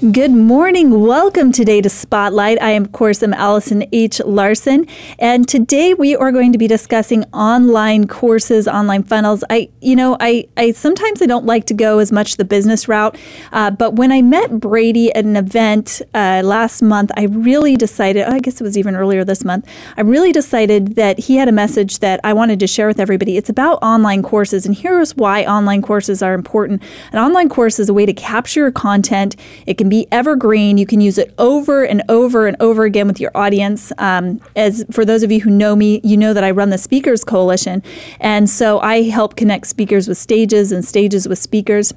Good morning. Welcome today to Spotlight. I am, of course, am Allison H. Larson, and today we are going to be discussing online courses, online funnels. I, you know, I, I sometimes I don't like to go as much the business route, uh, but when I met Brady at an event uh, last month, I really decided. Oh, I guess it was even earlier this month. I really decided that he had a message that I wanted to share with everybody. It's about online courses, and here's why online courses are important. An online course is a way to capture content. It can be evergreen. You can use it over and over and over again with your audience. Um, as for those of you who know me, you know that I run the Speakers Coalition, and so I help connect speakers with stages and stages with speakers.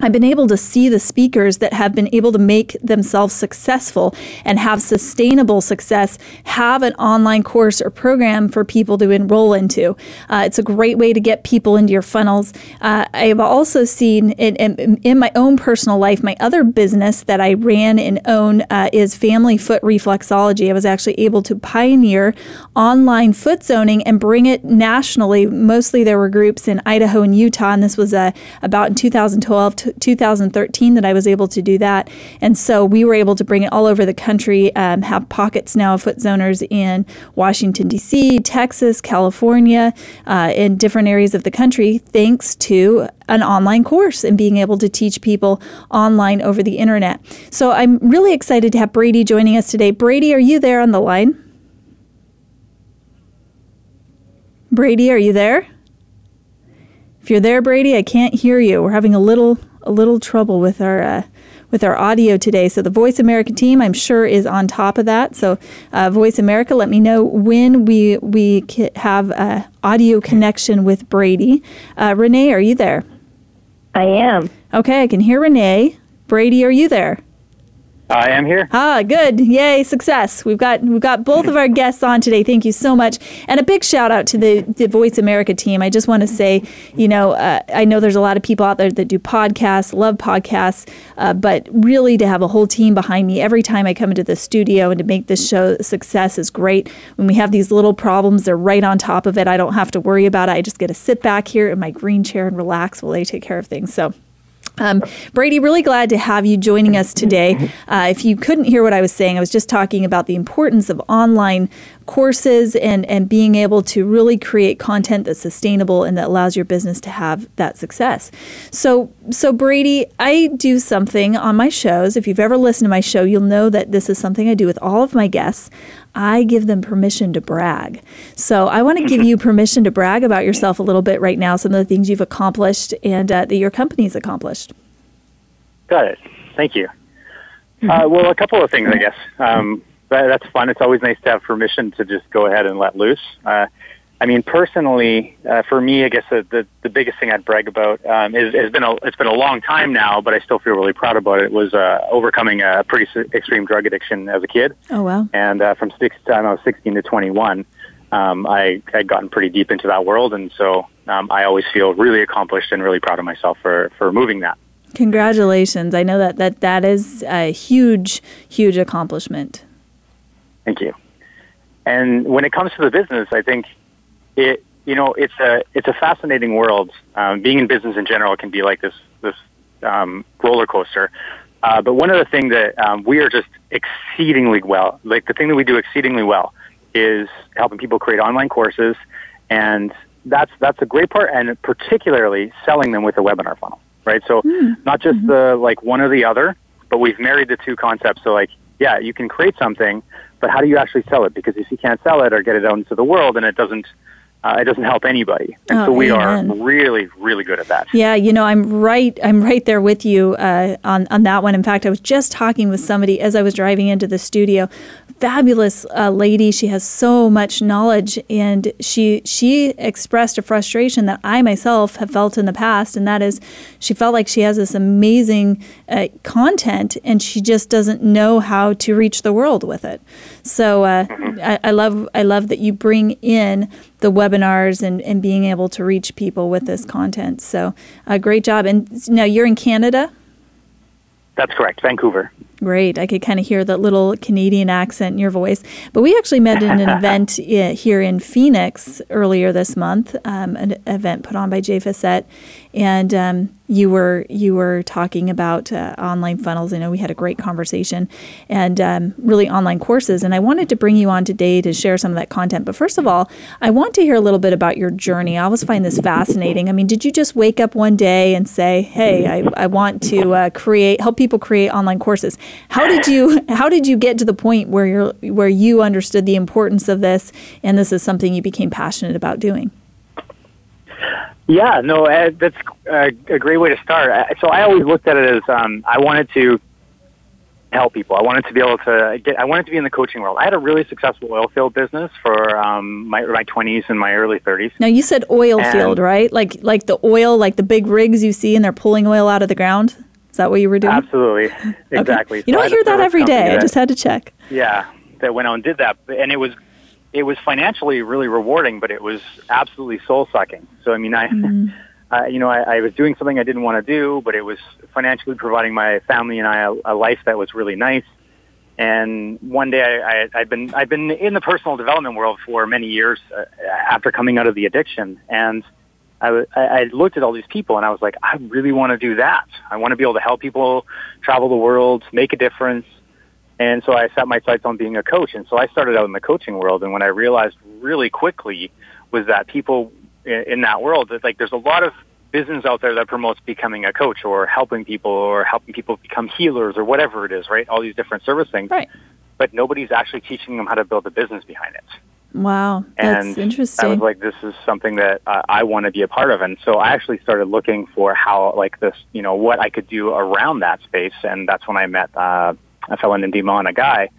I've been able to see the speakers that have been able to make themselves successful and have sustainable success have an online course or program for people to enroll into. Uh, it's a great way to get people into your funnels. Uh, I've also seen in, in, in, my own personal life, my other business that I ran and own uh, is Family Foot Reflexology. I was actually able to pioneer online foot zoning and bring it nationally. Mostly there were groups in Idaho and Utah, and this was uh, about in 2012 2013 that I was able to do that. And so we were able to bring it all over the country, um, have pockets now of foot zoners in Washington, D.C., Texas, California, uh, in different areas of the country, thanks to an online course and being able to teach people online over the internet. So I'm really excited to have Brady joining us today. Brady, are you there on the line? Brady, are you there? If you're there, Brady, I can't hear you. We're having a little a little trouble with our uh, with our audio today. So the Voice America team, I'm sure, is on top of that. So uh, Voice America, let me know when we we have a audio connection with Brady. Uh, Renee, are you there? I am. Okay, I can hear Renee. Brady, are you there? I am here. Ah, good. Yay, success. We've got we've got both of our guests on today. Thank you so much. And a big shout out to the, the Voice America team. I just want to say, you know, uh, I know there's a lot of people out there that do podcasts, love podcasts, uh, but really to have a whole team behind me every time I come into the studio and to make this show a success is great. When we have these little problems, they're right on top of it. I don't have to worry about it. I just get to sit back here in my green chair and relax while they take care of things. So um, Brady, really glad to have you joining us today. Uh, if you couldn't hear what I was saying, I was just talking about the importance of online courses and, and being able to really create content that's sustainable and that allows your business to have that success. So, so Brady, I do something on my shows. If you've ever listened to my show, you'll know that this is something I do with all of my guests. I give them permission to brag. So I want to give you permission to brag about yourself a little bit right now, some of the things you've accomplished and uh, that your company's accomplished. Got it. Thank you. Uh, well, a couple of things, I guess. Um, that, that's fun. It's always nice to have permission to just go ahead and let loose. Uh, I mean, personally, uh, for me, I guess the, the, the biggest thing I'd brag about um, is has been a it's been a long time now, but I still feel really proud about it. Was uh, overcoming a pretty extreme drug addiction as a kid. Oh wow! And uh, from six time I was 16 to 21, um, I I'd gotten pretty deep into that world, and so um, I always feel really accomplished and really proud of myself for for moving that. Congratulations! I know that that that is a huge huge accomplishment. Thank you. And when it comes to the business, I think it you know it's a it's a fascinating world. Um, being in business in general can be like this this um, roller coaster. Uh, but one of the things that um, we are just exceedingly well, like the thing that we do exceedingly well, is helping people create online courses, and that's that's a great part, and particularly selling them with a webinar funnel, right? So mm. not just mm-hmm. the like one or the other, but we've married the two concepts. So like, yeah, you can create something, but how do you actually sell it? Because if you can't sell it or get it out into the world, and it doesn't uh, it doesn't help anybody. And oh, so we amen. are really, really good at that. Yeah, you know, I'm right. I'm right there with you uh, on on that one. In fact, I was just talking with somebody as I was driving into the studio fabulous uh, lady. She has so much knowledge, and she she expressed a frustration that I myself have felt in the past, and that is, she felt like she has this amazing uh, content, and she just doesn't know how to reach the world with it. So uh, mm-hmm. I, I love I love that you bring in the webinars and, and being able to reach people with this content. So, uh, great job. And now you're in Canada. That's correct, Vancouver. Great. I could kind of hear that little Canadian accent in your voice. But we actually met in an event here in Phoenix earlier this month, um, an event put on by Jay Facette. And um, you were you were talking about uh, online funnels. I know we had a great conversation, and um, really online courses. And I wanted to bring you on today to share some of that content. But first of all, I want to hear a little bit about your journey. I always find this fascinating. I mean, did you just wake up one day and say, "Hey, I, I want to uh, create help people create online courses"? How did you how did you get to the point where you're where you understood the importance of this, and this is something you became passionate about doing? Yeah, no, uh, that's a, a great way to start. So I always looked at it as um, I wanted to help people. I wanted to be able to get. I wanted to be in the coaching world. I had a really successful oil field business for um, my my twenties and my early thirties. Now you said oil and field, right? Like like the oil, like the big rigs you see, and they're pulling oil out of the ground. Is that what you were doing? Absolutely, exactly. okay. You so don't hear that every day. That, I just had to check. Yeah, that went out and did that, and it was it was financially really rewarding, but it was absolutely soul sucking. So I mean, I, mm-hmm. uh, you know, I, I was doing something I didn't want to do, but it was financially providing my family and I a, a life that was really nice. And one day I, I, I'd been I'd been in the personal development world for many years uh, after coming out of the addiction, and I, I looked at all these people and I was like, I really want to do that. I want to be able to help people travel the world, make a difference, and so I set my sights on being a coach. And so I started out in the coaching world. And what I realized really quickly was that people in, in that world, that like there's a lot of business out there that promotes becoming a coach or helping people or helping people become healers or whatever it is, right? All these different service things. Right. But nobody's actually teaching them how to build a business behind it. Wow, that's and interesting. I was like, this is something that uh, I want to be a part of, and so I actually started looking for how, like this, you know, what I could do around that space, and that's when I met uh, I fell in Indima on a guy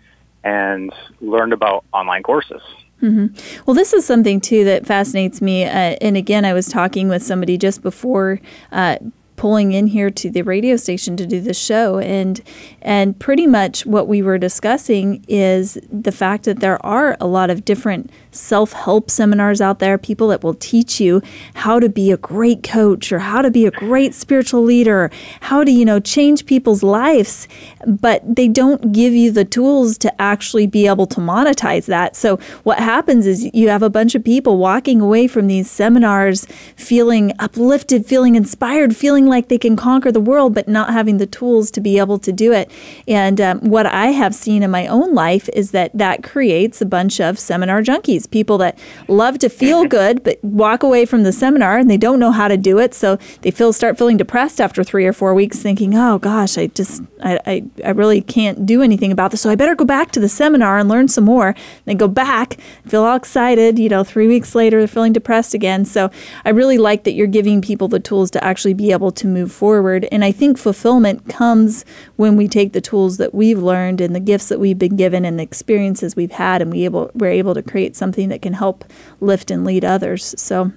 and learned about online courses. Mm-hmm. Well, this is something too that fascinates me. Uh, and again, I was talking with somebody just before uh, pulling in here to the radio station to do the show and and pretty much what we were discussing is the fact that there are a lot of different self-help seminars out there people that will teach you how to be a great coach or how to be a great spiritual leader how to you know change people's lives. But they don't give you the tools to actually be able to monetize that. So what happens is you have a bunch of people walking away from these seminars feeling uplifted feeling inspired feeling feeling like they can conquer the world, but not having the tools to be able to do it. And um, what I have seen in my own life is that that creates a bunch of seminar junkies, people that love to feel good, but walk away from the seminar and they don't know how to do it. So they feel start feeling depressed after three or four weeks, thinking, "Oh gosh, I just I I, I really can't do anything about this. So I better go back to the seminar and learn some more." They go back, feel all excited. You know, three weeks later, they're feeling depressed again. So I really like that you're giving people the tools to actually be able to move forward. And I think fulfillment comes when we take the tools that we've learned and the gifts that we've been given and the experiences we've had, and we able we're able to create something that can help lift and lead others. So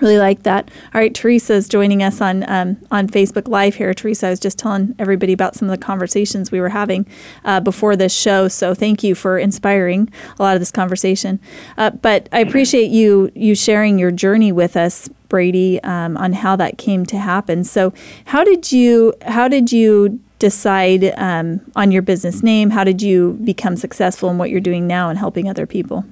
really like that. All right, Teresa is joining us on um, on Facebook Live here. Teresa, I was just telling everybody about some of the conversations we were having uh, before this show. So thank you for inspiring a lot of this conversation. Uh, but I appreciate you you sharing your journey with us, Brady, um, on how that came to happen. So how did you how did you decide um, on your business name? How did you become successful in what you're doing now and helping other people?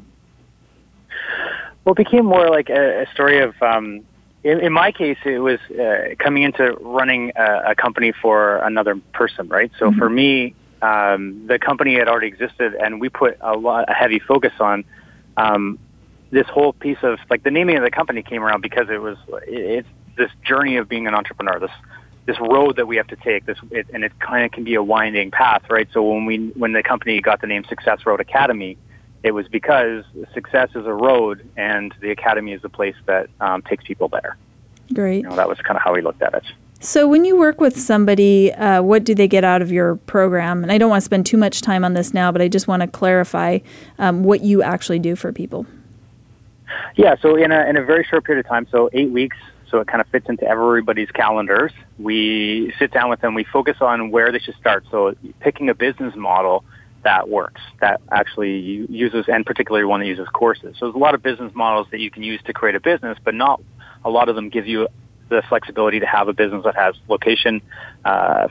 Well, it became more like a, a story of, um, in, in my case, it was uh, coming into running a, a company for another person, right? So mm-hmm. for me, um, the company had already existed, and we put a lot, a heavy focus on um, this whole piece of like the naming of the company came around because it was it, it's this journey of being an entrepreneur, this this road that we have to take, this it, and it kind of can be a winding path, right? So when we when the company got the name Success Road Academy it was because success is a road, and the academy is a place that um, takes people there. Great. You know, that was kind of how we looked at it. So, when you work with somebody, uh, what do they get out of your program? And I don't want to spend too much time on this now, but I just want to clarify um, what you actually do for people. Yeah, so in a, in a very short period of time, so eight weeks, so it kind of fits into everybody's calendars. We sit down with them, we focus on where they should start. So, picking a business model that works, that actually uses, and particularly one that uses courses. So, there's a lot of business models that you can use to create a business, but not a lot of them give you the flexibility to have a business that has location, uh,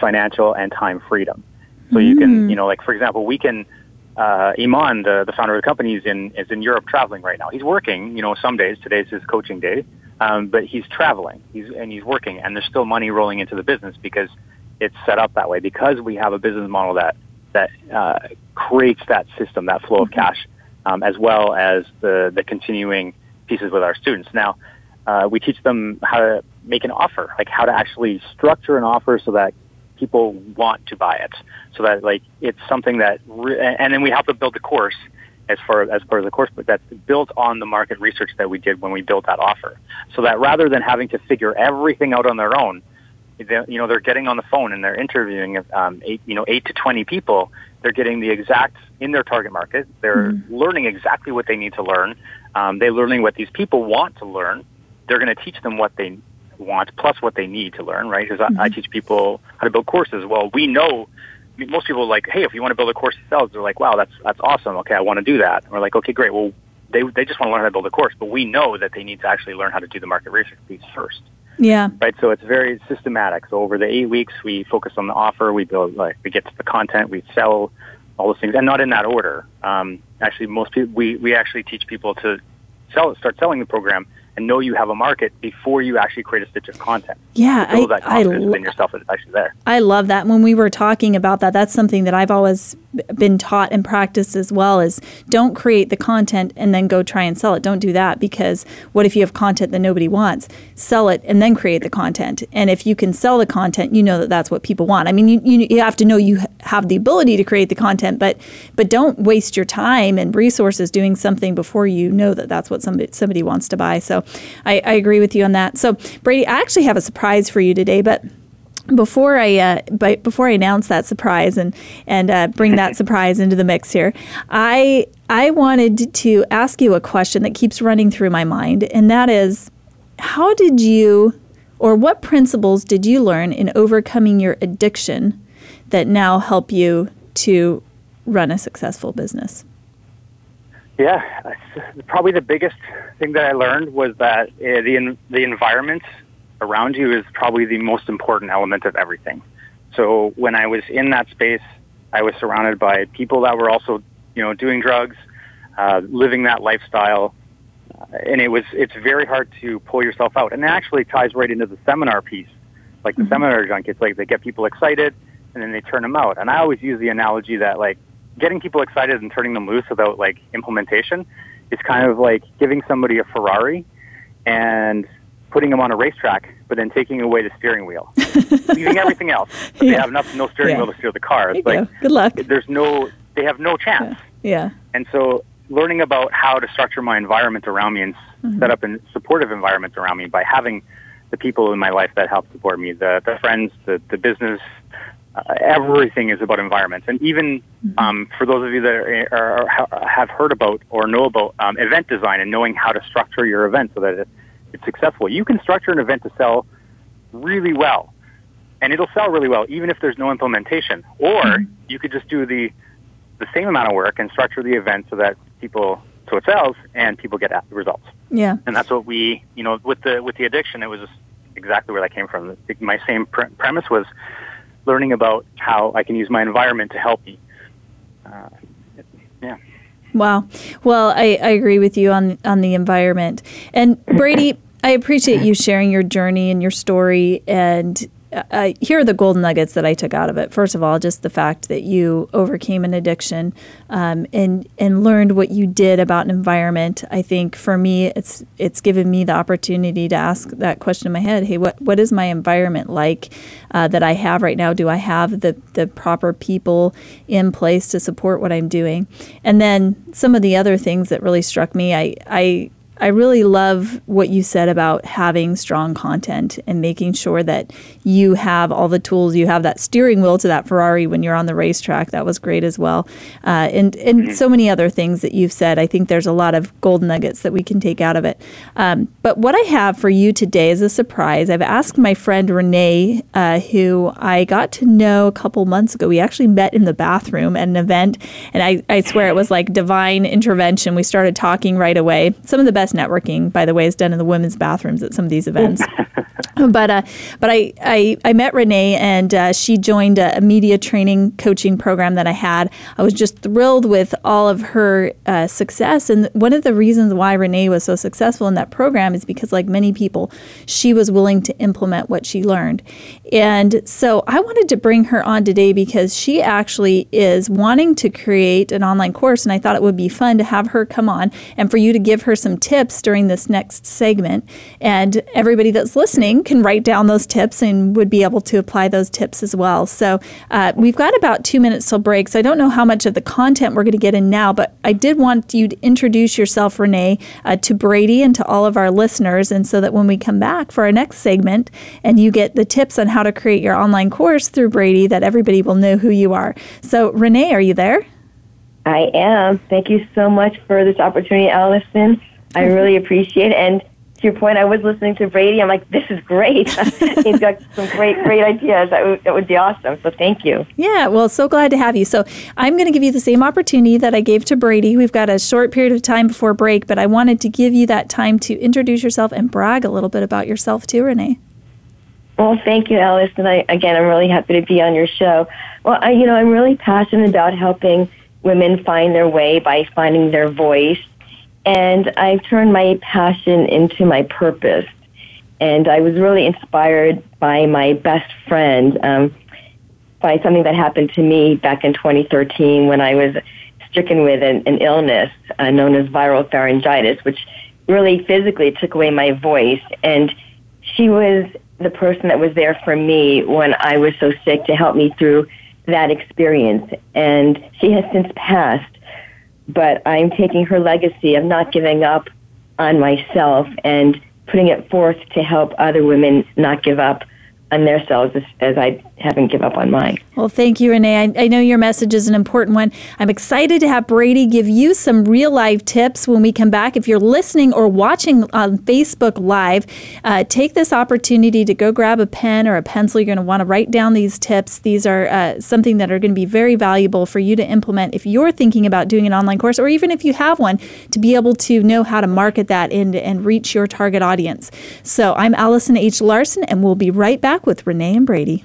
financial, and time freedom. So mm. you can, mm. you know, like for example, we can. Uh, Iman, the, the founder of the company, is in is in Europe traveling right now. He's working, you know, some days. Today's his coaching day, um, but he's traveling. He's and he's working, and there's still money rolling into the business because it's set up that way. Because we have a business model that that uh, creates that system, that flow of mm-hmm. cash, um, as well as the the continuing pieces with our students. Now, uh, we teach them how to make an offer, like how to actually structure an offer so that people want to buy it, so that like it's something that, re- and then we help them build the course as far as part of the course, but that's built on the market research that we did when we built that offer, so that rather than having to figure everything out on their own, they, you know, they're getting on the phone and they're interviewing um, eight, you know, eight to twenty people. They're getting the exact in their target market. They're mm-hmm. learning exactly what they need to learn. Um, they're learning what these people want to learn they're going to teach them what they want plus what they need to learn, right? Because mm-hmm. I, I teach people how to build courses. Well, we know I mean, most people are like, hey, if you want to build a course yourselves, they're like, wow, that's that's awesome. Okay, I want to do that. And we're like, okay, great. Well, they they just want to learn how to build a course, but we know that they need to actually learn how to do the market research piece first. Yeah. Right. So it's very systematic. So over the eight weeks, we focus on the offer. We build like we get to the content. We sell all those things, and not in that order. Um, actually, most people we we actually teach people to sell start selling the program and know you have a market before you actually create a stitch of content. Yeah, I, that confidence I, within yourself is actually there. I love that. When we were talking about that, that's something that I've always been taught and practiced as well is don't create the content and then go try and sell it. Don't do that because what if you have content that nobody wants? Sell it and then create the content. And if you can sell the content, you know that that's what people want. I mean, you, you, you have to know you have the ability to create the content, but but don't waste your time and resources doing something before you know that that's what somebody somebody wants to buy. So I, I agree with you on that. So Brady, I actually have a surprise for you today, but before I uh, before I announce that surprise and and uh, bring that surprise into the mix here, I I wanted to ask you a question that keeps running through my mind, and that is, how did you, or what principles did you learn in overcoming your addiction that now help you to run a successful business? Yeah, probably the biggest thing that I learned was that uh, the the environment around you is probably the most important element of everything. So when I was in that space, I was surrounded by people that were also, you know, doing drugs, uh, living that lifestyle, uh, and it was it's very hard to pull yourself out. And it actually ties right into the seminar piece, like the mm-hmm. seminar junkies, like they get people excited and then they turn them out. And I always use the analogy that like getting people excited and turning them loose without like implementation is kind of like giving somebody a Ferrari and putting them on a racetrack, but then taking away the steering wheel, leaving everything else. But yeah. They have no, no steering yeah. wheel to steer the car. It's like go. good luck. There's no, they have no chance. Yeah. yeah. And so, learning about how to structure my environment around me and mm-hmm. set up a supportive environment around me by having the people in my life that help support me, the the friends, the the business. Uh, everything is about environments, and even mm-hmm. um, for those of you that are, are, have heard about or know about um, event design and knowing how to structure your event so that it it's successful. You can structure an event to sell really well, and it'll sell really well even if there's no implementation. Or mm-hmm. you could just do the the same amount of work and structure the event so that people so it sells and people get results. Yeah, and that's what we you know with the with the addiction it was exactly where that came from. My same pre- premise was learning about how I can use my environment to help me. Uh, yeah. Wow. Well, I, I agree with you on on the environment. And Brady, I appreciate you sharing your journey and your story and uh, here are the gold nuggets that I took out of it. First of all, just the fact that you overcame an addiction um, and and learned what you did about an environment. I think for me, it's it's given me the opportunity to ask that question in my head. Hey, what what is my environment like uh, that I have right now? Do I have the the proper people in place to support what I'm doing? And then some of the other things that really struck me, I I I really love what you said about having strong content and making sure that you have all the tools. You have that steering wheel to that Ferrari when you're on the racetrack. That was great as well, uh, and and mm-hmm. so many other things that you've said. I think there's a lot of gold nuggets that we can take out of it. Um, but what I have for you today is a surprise. I've asked my friend Renee, uh, who I got to know a couple months ago. We actually met in the bathroom at an event, and I, I swear it was like divine intervention. We started talking right away. Some of the best networking, by the way, is done in the women's bathrooms at some of these events. but uh, but I, I, I met Renee and uh, she joined a, a, media training coaching program that I had. I was just thrilled with all of her uh, success, and one of the reasons why Renee was so successful in that program is because, like many people, she was willing to implement what she learned. And so I wanted to bring her on today because she actually is wanting to create an online course, and I thought it would be fun to have her come on and for you to give her some tips during this next segment. And everybody that's listening can write down those tips and would be able to apply those tips as well. So uh, we've got about two minutes till break, so I don't know how much of the content we're going to get in now, but I did want you to introduce yourself, Renee, uh, to Brady and to all of our listeners, and so that when we come back for our next segment and you get the tips on how to create your online course through Brady, that everybody will know who you are. So, Renee, are you there? I am. Thank you so much for this opportunity, Allison. I really appreciate it. And to your point, I was listening to Brady. I'm like, this is great. He's got some great, great ideas. That would, that would be awesome. So thank you. Yeah, well, so glad to have you. So I'm going to give you the same opportunity that I gave to Brady. We've got a short period of time before break, but I wanted to give you that time to introduce yourself and brag a little bit about yourself too, Renee. Well, thank you, Alice. And I, again, I'm really happy to be on your show. Well, I, you know, I'm really passionate about helping women find their way by finding their voice and I've turned my passion into my purpose. And I was really inspired by my best friend, um, by something that happened to me back in 2013 when I was stricken with an, an illness uh, known as viral pharyngitis, which really physically took away my voice. And she was the person that was there for me when I was so sick to help me through that experience. And she has since passed but I'm taking her legacy of not giving up on myself and putting it forth to help other women not give up on themselves as, as I haven't give up on mine. Well, thank you, Renee. I, I, know your message is an important one. I'm excited to have Brady give you some real life tips when we come back. If you're listening or watching on Facebook Live, uh, take this opportunity to go grab a pen or a pencil. You're going to want to write down these tips. These are uh, something that are going to be very valuable for you to implement if you're thinking about doing an online course, or even if you have one, to be able to know how to market that and, and reach your target audience. So I'm Allison H. Larson, and we'll be right back with Renee and Brady.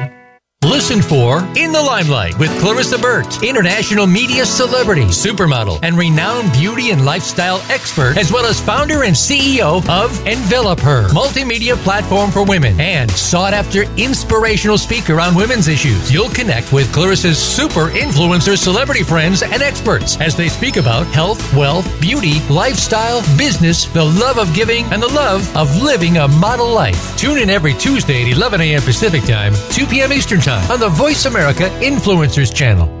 Listen for In the Limelight with Clarissa Burt, international media celebrity, supermodel, and renowned beauty and lifestyle expert, as well as founder and CEO of Envelop Her, multimedia platform for women, and sought after inspirational speaker on women's issues. You'll connect with Clarissa's super influencer celebrity friends and experts as they speak about health, wealth, beauty, lifestyle, business, the love of giving, and the love of living a model life. Tune in every Tuesday at 11 a.m. Pacific Time, 2 p.m. Eastern Time on the Voice America Influencers channel.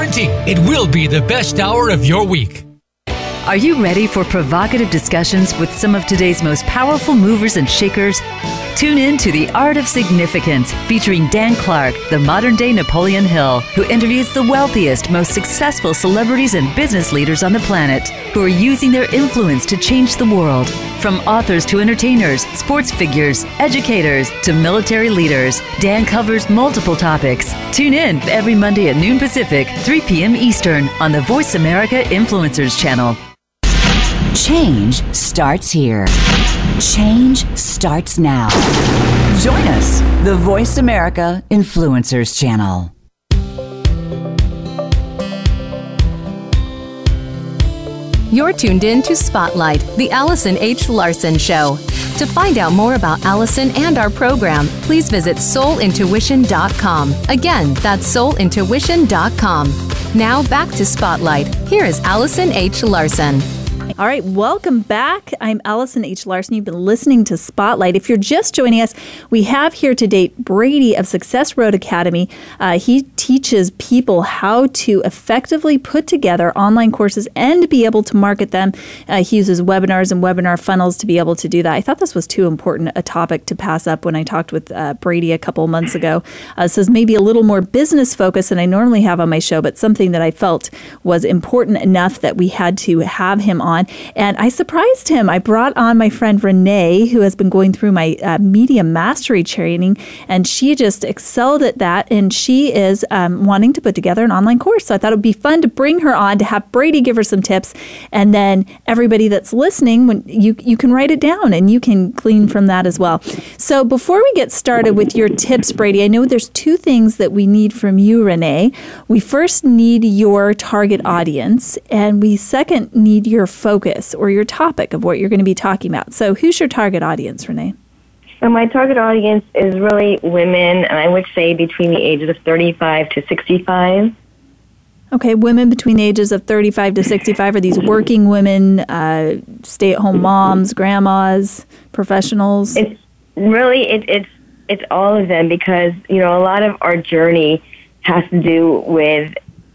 it will be the best hour of your week. Are you ready for provocative discussions with some of today's most powerful movers and shakers? Tune in to The Art of Significance, featuring Dan Clark, the modern day Napoleon Hill, who interviews the wealthiest, most successful celebrities and business leaders on the planet who are using their influence to change the world. From authors to entertainers, sports figures, educators to military leaders, Dan covers multiple topics. Tune in every Monday at noon Pacific, 3 p.m. Eastern on the Voice America Influencers channel. Change starts here. Change starts now. Join us, the Voice America Influencers channel. You're tuned in to Spotlight, the Allison H. Larson Show. To find out more about Allison and our program, please visit soulintuition.com. Again, that's soulintuition.com. Now back to Spotlight. Here is Allison H. Larson. All right, welcome back. I'm Allison H. Larson. You've been listening to Spotlight. If you're just joining us, we have here today Brady of Success Road Academy. Uh, he teaches people how to effectively put together online courses and be able to market them. Uh, he uses webinars and webinar funnels to be able to do that. I thought this was too important a topic to pass up when I talked with uh, Brady a couple months ago. Uh, so maybe a little more business focused than I normally have on my show, but something that I felt was important enough that we had to have him on. And I surprised him. I brought on my friend Renee, who has been going through my uh, media mastery training, and she just excelled at that. And she is um, wanting to put together an online course. So I thought it would be fun to bring her on to have Brady give her some tips, and then everybody that's listening, when you you can write it down and you can glean from that as well. So before we get started with your tips, Brady, I know there's two things that we need from you, Renee. We first need your target audience, and we second need your focus focus or your topic of what you're going to be talking about. So, who's your target audience, Renee? So my target audience is really women, and I would say between the ages of 35 to 65. Okay, women between the ages of 35 to 65 are these working women, uh, stay-at-home moms, grandmas, professionals? It's really it, it's it's all of them because you know a lot of our journey has to do with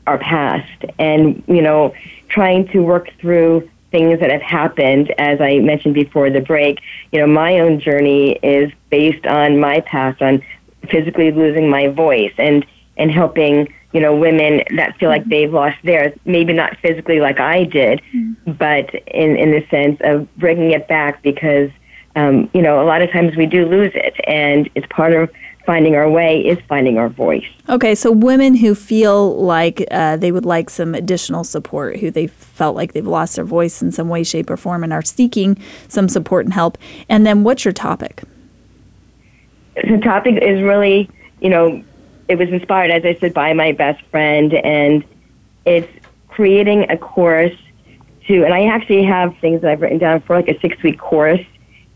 our past and you know trying to work through things that have happened, as I mentioned before the break, you know, my own journey is based on my past, on physically losing my voice and, and helping, you know, women that feel like they've lost theirs, maybe not physically like I did, mm-hmm. but in, in the sense of bringing it back because, um, you know, a lot of times we do lose it and it's part of finding our way is finding our voice. Okay, so women who feel like uh, they would like some additional support, who they felt like they've lost their voice in some way, shape, or form, and are seeking some support and help. And then, what's your topic? The topic is really, you know, it was inspired, as I said, by my best friend, and it's creating a course to, and I actually have things that I've written down for like a six week course,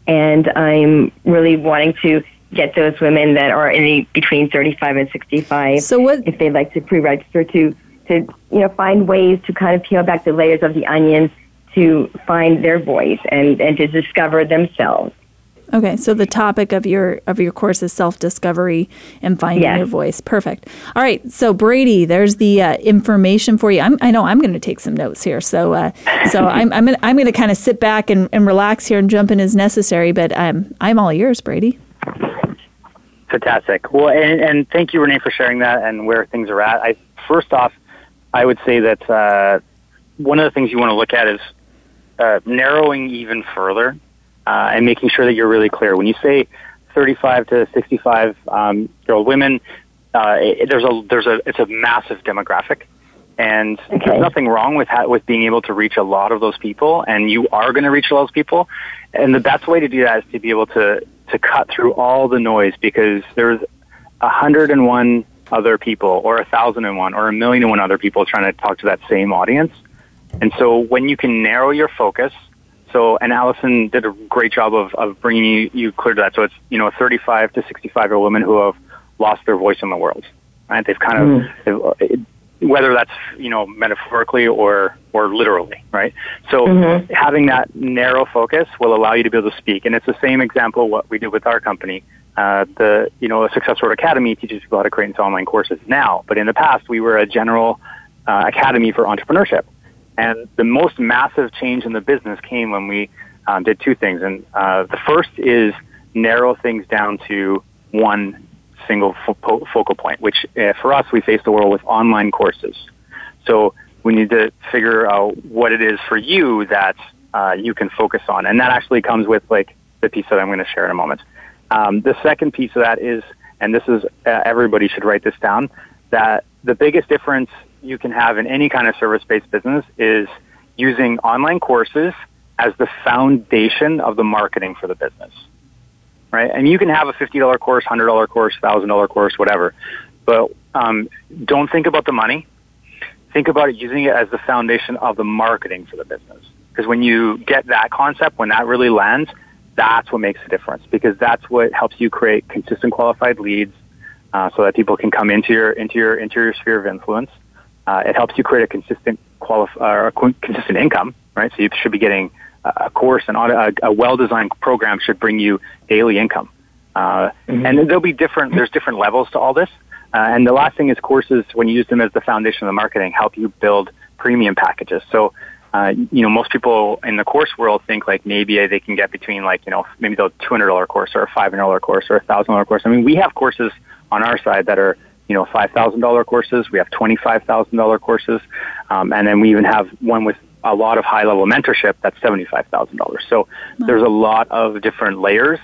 and I'm really wanting to get those women that are in between 35 and 65. So what if they'd like to pre-register to to you know find ways to kind of peel back the layers of the onion to find their voice and and to discover themselves. Okay, so the topic of your of your course is self discovery and finding yes. your voice. Perfect. All right, so Brady, there's the uh, information for you. I'm, i know I'm going to take some notes here, so uh, so I'm I'm gonna, I'm going to kind of sit back and, and relax here and jump in as necessary. But I'm I'm all yours, Brady. Fantastic. Well, and, and thank you, Renee, for sharing that and where things are at. I first off, I would say that uh, one of the things you want to look at is uh, narrowing even further uh, and making sure that you're really clear. When you say 35 to 65 um, year old women, uh, it, there's a there's a it's a massive demographic, and okay. there's nothing wrong with ha- with being able to reach a lot of those people, and you are going to reach a lot of those people. And the best way to do that is to be able to to cut through all the noise because there's a hundred and one other people or a thousand and one or a million and one other people trying to talk to that same audience. And so when you can narrow your focus, so, and Allison did a great job of, of bringing you, you clear to that. So it's, you know, 35 to 65 year old women who have lost their voice in the world, right? They've kind of, mm whether that's you know metaphorically or or literally, right? So mm-hmm. having that narrow focus will allow you to be able to speak, and it's the same example what we did with our company. Uh, the you know a Success Road Academy teaches people how to create into online courses now, but in the past we were a general uh, academy for entrepreneurship, and the most massive change in the business came when we um, did two things, and uh, the first is narrow things down to one single fo- focal point, which uh, for us, we face the world with online courses. So we need to figure out what it is for you that uh, you can focus on. And that actually comes with like the piece that I'm going to share in a moment. Um, the second piece of that is, and this is, uh, everybody should write this down, that the biggest difference you can have in any kind of service-based business is using online courses as the foundation of the marketing for the business. Right? And you can have a $50 course, $100 course, $1,000 course, whatever. But um, don't think about the money. Think about it using it as the foundation of the marketing for the business. Because when you get that concept, when that really lands, that's what makes the difference. Because that's what helps you create consistent qualified leads, uh, so that people can come into your into your into your sphere of influence. Uh, it helps you create a consistent qualif- or a consistent income, right? So you should be getting a course and a, a well-designed program should bring you daily income. Uh, mm-hmm. And there'll be different. There's different levels to all this. Uh, and the last thing is courses, when you use them as the foundation of the marketing, help you build premium packages. So, uh, you know, most people in the course world think like maybe they can get between like, you know, maybe the $200 course or a $500 course or a $1,000 course. I mean, we have courses on our side that are, you know, $5,000 courses. We have $25,000 courses. Um, and then we even have one with a lot of high level mentorship, that's $75,000. So wow. there's a lot of different layers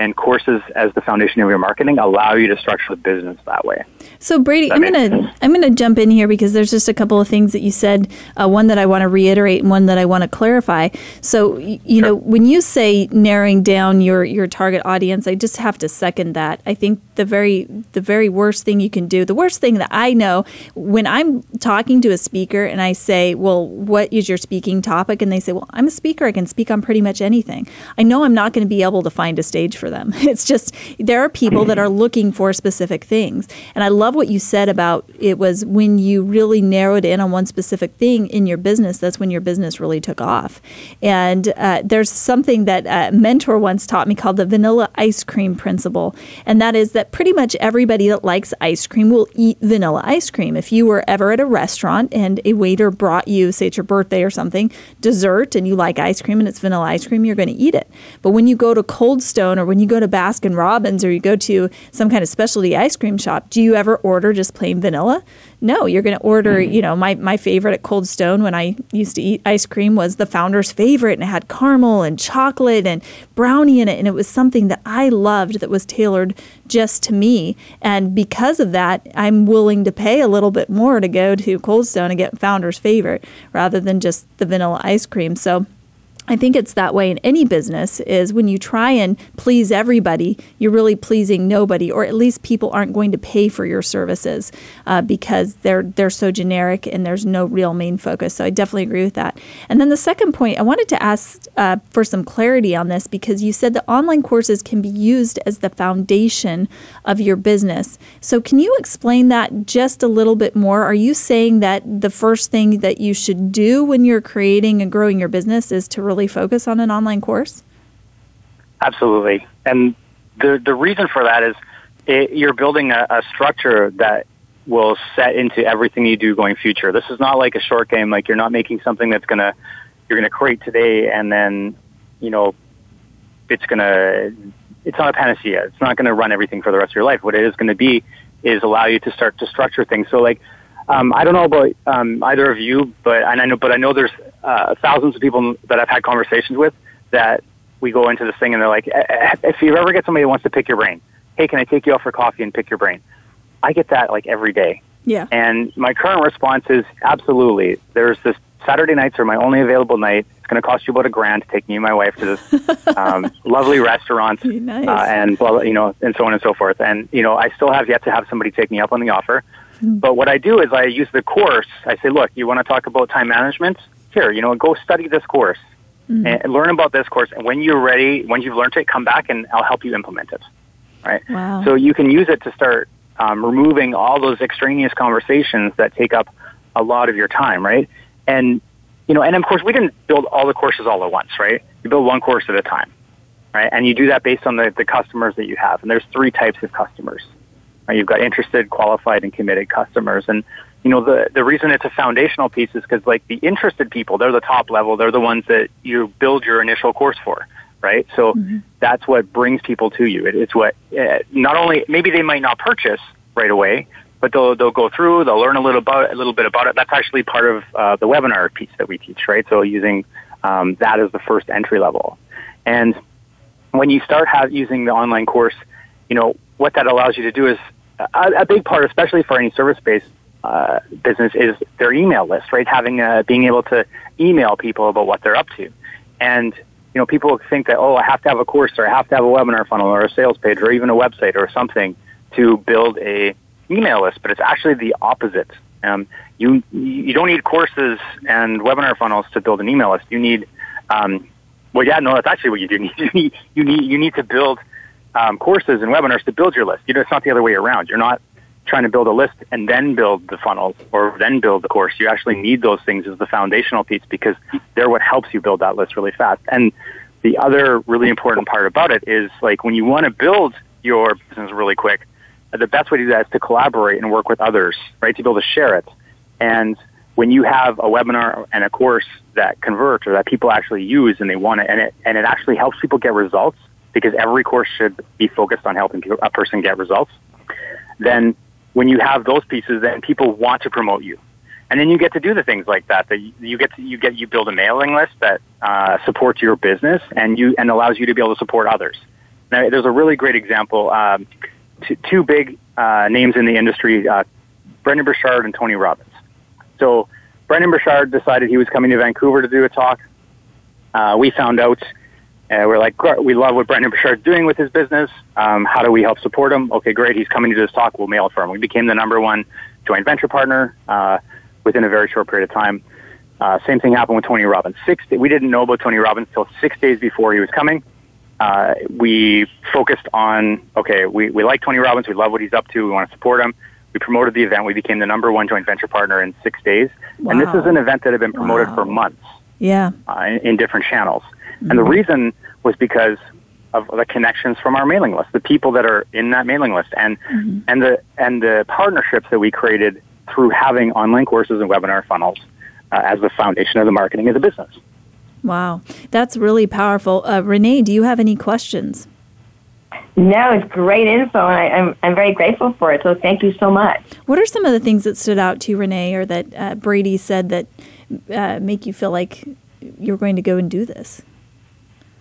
and courses as the foundation of your marketing allow you to structure the business that way. So Brady, I'm gonna I'm gonna jump in here because there's just a couple of things that you said. Uh, one that I want to reiterate and one that I want to clarify. So you sure. know when you say narrowing down your your target audience, I just have to second that. I think the very the very worst thing you can do, the worst thing that I know when I'm talking to a speaker and I say, "Well, what is your speaking topic?" and they say, "Well, I'm a speaker. I can speak on pretty much anything." I know I'm not going to be able to find a stage them. It's just there are people that are looking for specific things. And I love what you said about it was when you really narrowed in on one specific thing in your business, that's when your business really took off. And uh, there's something that a mentor once taught me called the vanilla ice cream principle. And that is that pretty much everybody that likes ice cream will eat vanilla ice cream. If you were ever at a restaurant and a waiter brought you, say it's your birthday or something, dessert and you like ice cream and it's vanilla ice cream, you're going to eat it. But when you go to Cold Stone or when you go to Baskin Robbins or you go to some kind of specialty ice cream shop, do you ever order just plain vanilla? No, you're going to order, mm-hmm. you know, my, my favorite at Cold Stone when I used to eat ice cream was the founder's favorite and it had caramel and chocolate and brownie in it. And it was something that I loved that was tailored just to me. And because of that, I'm willing to pay a little bit more to go to Cold Stone and get founder's favorite rather than just the vanilla ice cream. So, I think it's that way in any business is when you try and please everybody, you're really pleasing nobody, or at least people aren't going to pay for your services uh, because they're they're so generic and there's no real main focus. So I definitely agree with that. And then the second point, I wanted to ask uh, for some clarity on this because you said that online courses can be used as the foundation of your business. So can you explain that just a little bit more? Are you saying that the first thing that you should do when you're creating and growing your business is to really really focus on an online course? Absolutely. And the, the reason for that is it, you're building a, a structure that will set into everything you do going future. This is not like a short game. Like you're not making something that's gonna you're gonna create today and then you know it's gonna it's not a panacea. It's not gonna run everything for the rest of your life. What it is gonna be is allow you to start to structure things. So like um, I don't know about um, either of you, but and I know, but I know there's uh, thousands of people that I've had conversations with that we go into this thing and they're like, eh, eh, if you ever get somebody who wants to pick your brain, hey, can I take you out for coffee and pick your brain? I get that like every day. Yeah. And my current response is absolutely. There's this Saturday nights are my only available night. It's going to cost you about a grand to take me and my wife to this um, lovely restaurant, nice. uh, and blah, you know, and so on and so forth. And you know, I still have yet to have somebody take me up on the offer. But what I do is I use the course. I say, look, you want to talk about time management? Here, you know, go study this course mm-hmm. and learn about this course. And when you're ready, when you've learned it, come back and I'll help you implement it. Right. Wow. So you can use it to start um, removing all those extraneous conversations that take up a lot of your time. Right. And you know, and of course, we didn't build all the courses all at once. Right. You build one course at a time. Right. And you do that based on the, the customers that you have. And there's three types of customers. Right? You've got interested, qualified, and committed customers. And you know the the reason it's a foundational piece is because like the interested people, they're the top level. They're the ones that you build your initial course for. right? So mm-hmm. that's what brings people to you. It, it's what uh, not only maybe they might not purchase right away, but they'll they'll go through, they'll learn a little about a little bit about it. That's actually part of uh, the webinar piece that we teach, right? So using um, that as the first entry level, and when you start have, using the online course, you know what that allows you to do is a, a big part, especially for any service based uh, business, is their email list, right? Having a, being able to email people about what they're up to, and you know people think that oh I have to have a course or I have to have a webinar funnel or a sales page or even a website or something to build a email list, but it's actually the opposite. Um, you you don't need courses and webinar funnels to build an email list. You need, um, well, yeah, no, that's actually what you do. Need you need you need to build um, courses and webinars to build your list. You know, it's not the other way around. You're not trying to build a list and then build the funnels or then build the course. You actually need those things as the foundational piece because they're what helps you build that list really fast. And the other really important part about it is like when you want to build your business really quick, the best way to do that is to collaborate and work with others, right? To be able to share it. And when you have a webinar and a course that converts or that people actually use and they want it and it, and it actually helps people get results because every course should be focused on helping a person get results, then when you have those pieces, then people want to promote you. And then you get to do the things like that. That you get to, you get you build a mailing list that uh, supports your business and you and allows you to be able to support others. Now, there's a really great example. Um, two, two big uh, names in the industry, uh, Brendon Burchard and Tony Robbins. So Brendon Burchard decided he was coming to Vancouver to do a talk. Uh, we found out, uh, we're like, we love what Brendon Burchard's doing with his business. Um, how do we help support him? Okay, great. He's coming to this talk. We'll mail it for him. We became the number one joint venture partner uh, within a very short period of time. Uh, same thing happened with Tony Robbins. Six, we didn't know about Tony Robbins until six days before he was coming uh, we focused on okay, we, we like Tony Robbins, we love what he's up to, we want to support him. We promoted the event. We became the number one joint venture partner in six days. Wow. And this is an event that had been promoted wow. for months. Yeah. Uh, in, in, different channels. Mm-hmm. And the reason was because of the connections from our mailing list, the people that are in that mailing list, and mm-hmm. and the and the partnerships that we created through having online courses and webinar funnels uh, as the foundation of the marketing of the business. Wow, that's really powerful. Uh, Renee, do you have any questions? No, it's great info, and I, am I'm, I'm very grateful for it. So thank you so much. What are some of the things that stood out to you, Renee, or that uh, Brady said that uh, make you feel like you're going to go and do this?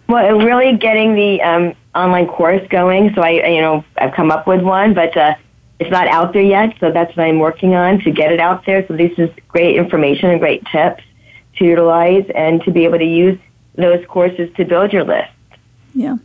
Well, really getting the um, online course going. So I, you know, I've come up with one, but uh, it's not out there yet. So that's what I'm working on to get it out there. So this is great information and great tips to utilize and to be able to use those courses to build your list. Yeah.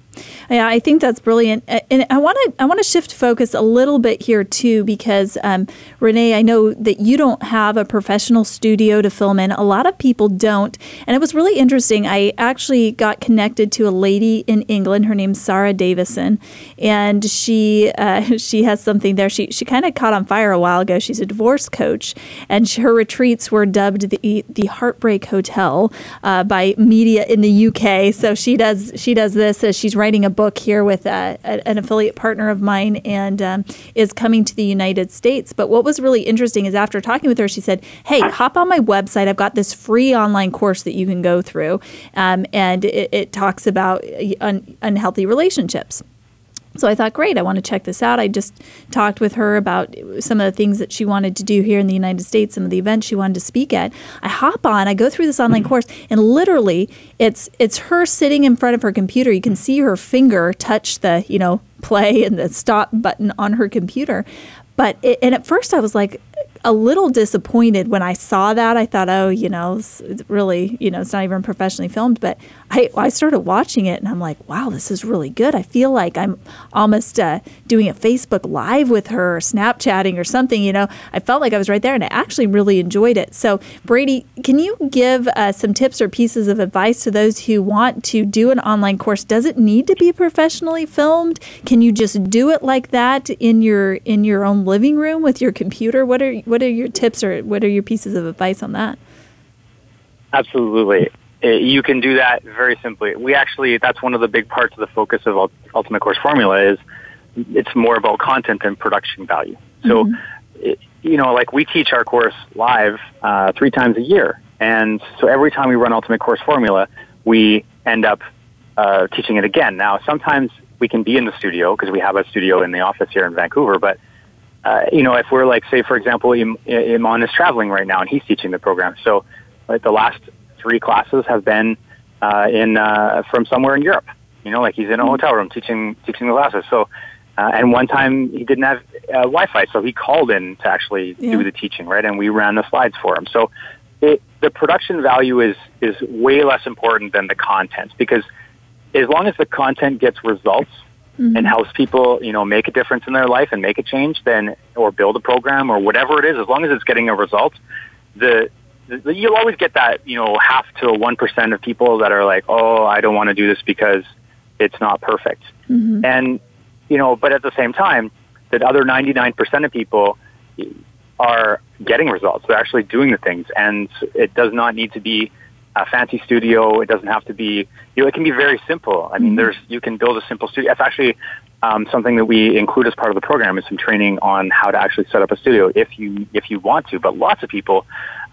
Yeah, I think that's brilliant, and I want to I want to shift focus a little bit here too because um, Renee, I know that you don't have a professional studio to film in. A lot of people don't, and it was really interesting. I actually got connected to a lady in England. Her name's Sarah Davison, and she uh, she has something there. She she kind of caught on fire a while ago. She's a divorce coach, and she, her retreats were dubbed the the Heartbreak Hotel uh, by media in the UK. So she does she does this as she's writing a book here with uh, a, an affiliate partner of mine and um, is coming to the United States. But what was really interesting is after talking with her, she said, Hey, hop on my website. I've got this free online course that you can go through. Um, and it, it, talks about uh, un- unhealthy relationships. So I thought, great, I want to check this out. I just talked with her about some of the things that she wanted to do here in the United States, some of the events she wanted to speak at. I hop on, I go through this online mm-hmm. course, and literally, it's it's her sitting in front of her computer. You can see her finger touch the you know play and the stop button on her computer. But it, and at first I was like, a little disappointed when I saw that. I thought, oh, you know, it's, it's really, you know, it's not even professionally filmed. But I, I started watching it and I'm like, wow, this is really good. I feel like I'm almost uh, doing a Facebook Live with her or Snapchatting or something. You know, I felt like I was right there and I actually really enjoyed it. So, Brady, can you give uh, some tips or pieces of advice to those who want to do an online course? Does it need to be professionally filmed? Can you just do it like that in your in your own living room with your computer? What are are your tips or what are your pieces of advice on that? Absolutely. Uh, you can do that very simply. We actually, that's one of the big parts of the focus of Ultimate Course Formula is it's more about content and production value. So, mm-hmm. you know, like we teach our course live uh, three times a year. And so every time we run Ultimate Course Formula, we end up uh, teaching it again. Now, sometimes we can be in the studio because we have a studio in the office here in Vancouver, but uh, you know, if we're like, say, for example, Im- Iman is traveling right now and he's teaching the program. So, like the last three classes have been uh, in uh, from somewhere in Europe. You know, like he's in a hotel room teaching teaching the classes. So, uh, and one time he didn't have uh, Wi-Fi, so he called in to actually Yeah. do the teaching, right? And we ran the slides for him. So, it, the production value is is way less important than the content because as long as the content gets results Mm-hmm. and helps people, you know, make a difference in their life and make a change, then or build a program or whatever it is, as long as it's getting a result, the, the you'll always get that, you know, half to one percent of people that are like, oh, I don't want to do this because it's not perfect, mm-hmm. and you know, but at the same time, that other ninety nine percent of people are getting results. They're actually doing the things, and it does not need to be a fancy studio. It doesn't have to be. You know, it can be very simple. I mean, there's you can build a simple studio. It's actually um, something that we include as part of the program is some training on how to actually set up a studio if you if you want to. But lots of people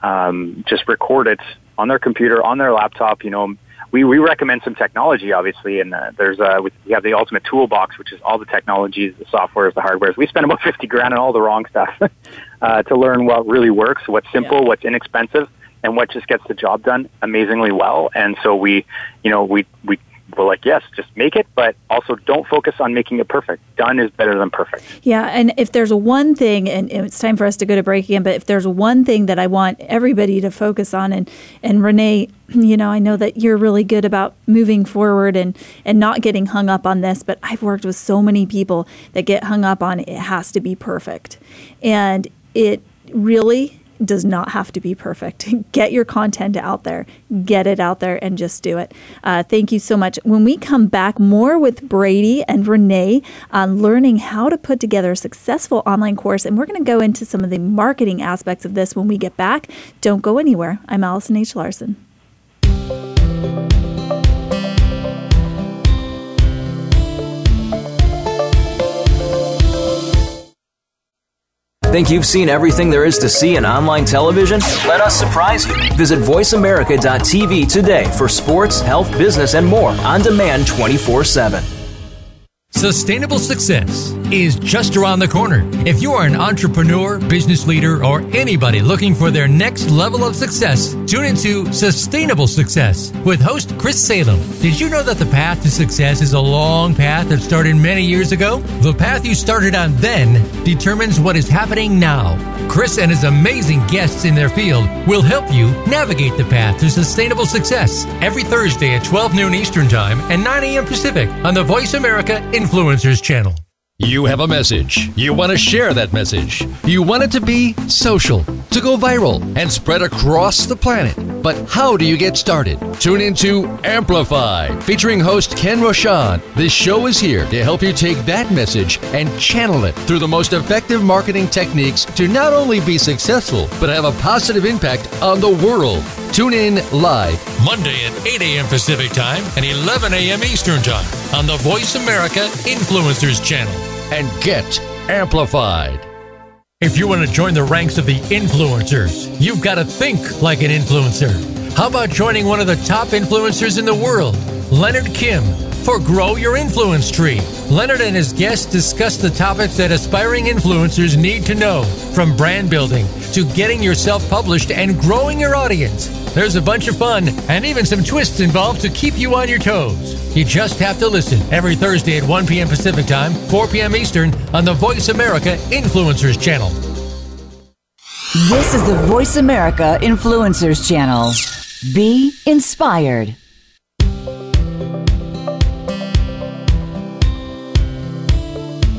um, just record it on their computer, on their laptop. You know, we, we recommend some technology, obviously, and uh, there's uh, we we have the ultimate toolbox, which is all the technologies, the softwares, the hardwares. We spend about fifty grand on all the wrong stuff uh, to learn what really works, what's simple, what's inexpensive, and what just gets the job done amazingly well. And so we, you know, we we we're like, yes, just make it, but also don't focus on making it perfect. Done is better than perfect. Yeah, and if there's one thing, and it's time for us to go to break again, but if there's one thing that I want everybody to focus on, and and Renee, you know, I know that you're really good about moving forward and and not getting hung up on this, but I've worked with so many people that get hung up on it has to be perfect, and it really does not have to be perfect. Get your content out there, get it out there, and just do it. Uh, thank you so much. When we come back, more with Brady and Renee on learning how to put together a successful online course. And we're going to go into some of the marketing aspects of this when we get back. Don't go anywhere. I'm Allison H. Larson. Think you've seen everything there is to see in online television? Let us surprise you. Visit VoiceAmerica.tv today for sports, health, business, and more on demand 24 7. Sustainable success is just around the corner. If you are an entrepreneur, business leader, or anybody looking for their next level of success, tune into Sustainable Success with host Chris Salem. Did you know that the path to success is a long path that started many years ago? The path you started on then determines what is happening now. Chris and his amazing guests in their field will help you navigate the path to sustainable success every Thursday at 12 noon Eastern Time and 9 a.m. Pacific on the Voice America Influencers channel. You have a message. You want to share that message. You want it to be social, to go viral, and spread across the planet. But how do you get started? Tune into Amplify, featuring host Ken Rochon. This show is here to help you take that message and channel it through the most effective marketing techniques to not only be successful, but have a positive impact on the world. Tune in live Monday at 8 a.m. Pacific Time and 11 a.m. Eastern Time on the Voice America Influencers channel. and get amplified. If you want to join the ranks of the influencers, you've got to think like an influencer. How about joining one of the top influencers in the world, Leonard Kim, for Grow Your Influence Tree? Leonard and his guests discuss the topics that aspiring influencers need to know, from brand building to getting yourself published and growing your audience. There's a bunch of fun and even some twists involved to keep you on your toes. You just have to listen every Thursday at 1 p.m. Pacific Time, 4 p.m. Eastern on the Voice America Influencers channel. This is the Voice America Influencers Channel. Be inspired.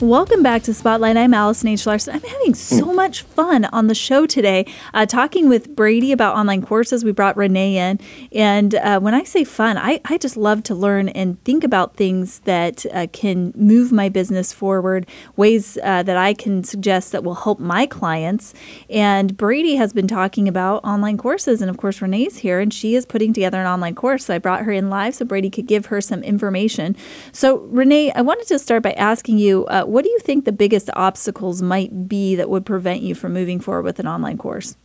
Welcome back to Spotlight. I'm Allison H. Larson. I'm having so Hmm. much fun on the show today, uh, talking with Brady about online courses. We brought Renee in. And uh, when I say fun, I, I just love to learn and think about things that uh, can move my business forward, ways uh, that I can suggest that will help my clients. And Brady has been talking about online courses. And of course, Renee's here and she is putting together an online course. So I brought her in live so Brady could give her some information. So, Renee, I wanted to start by asking you uh, what do you think the biggest obstacles might be that would prevent you from moving forward with an online course?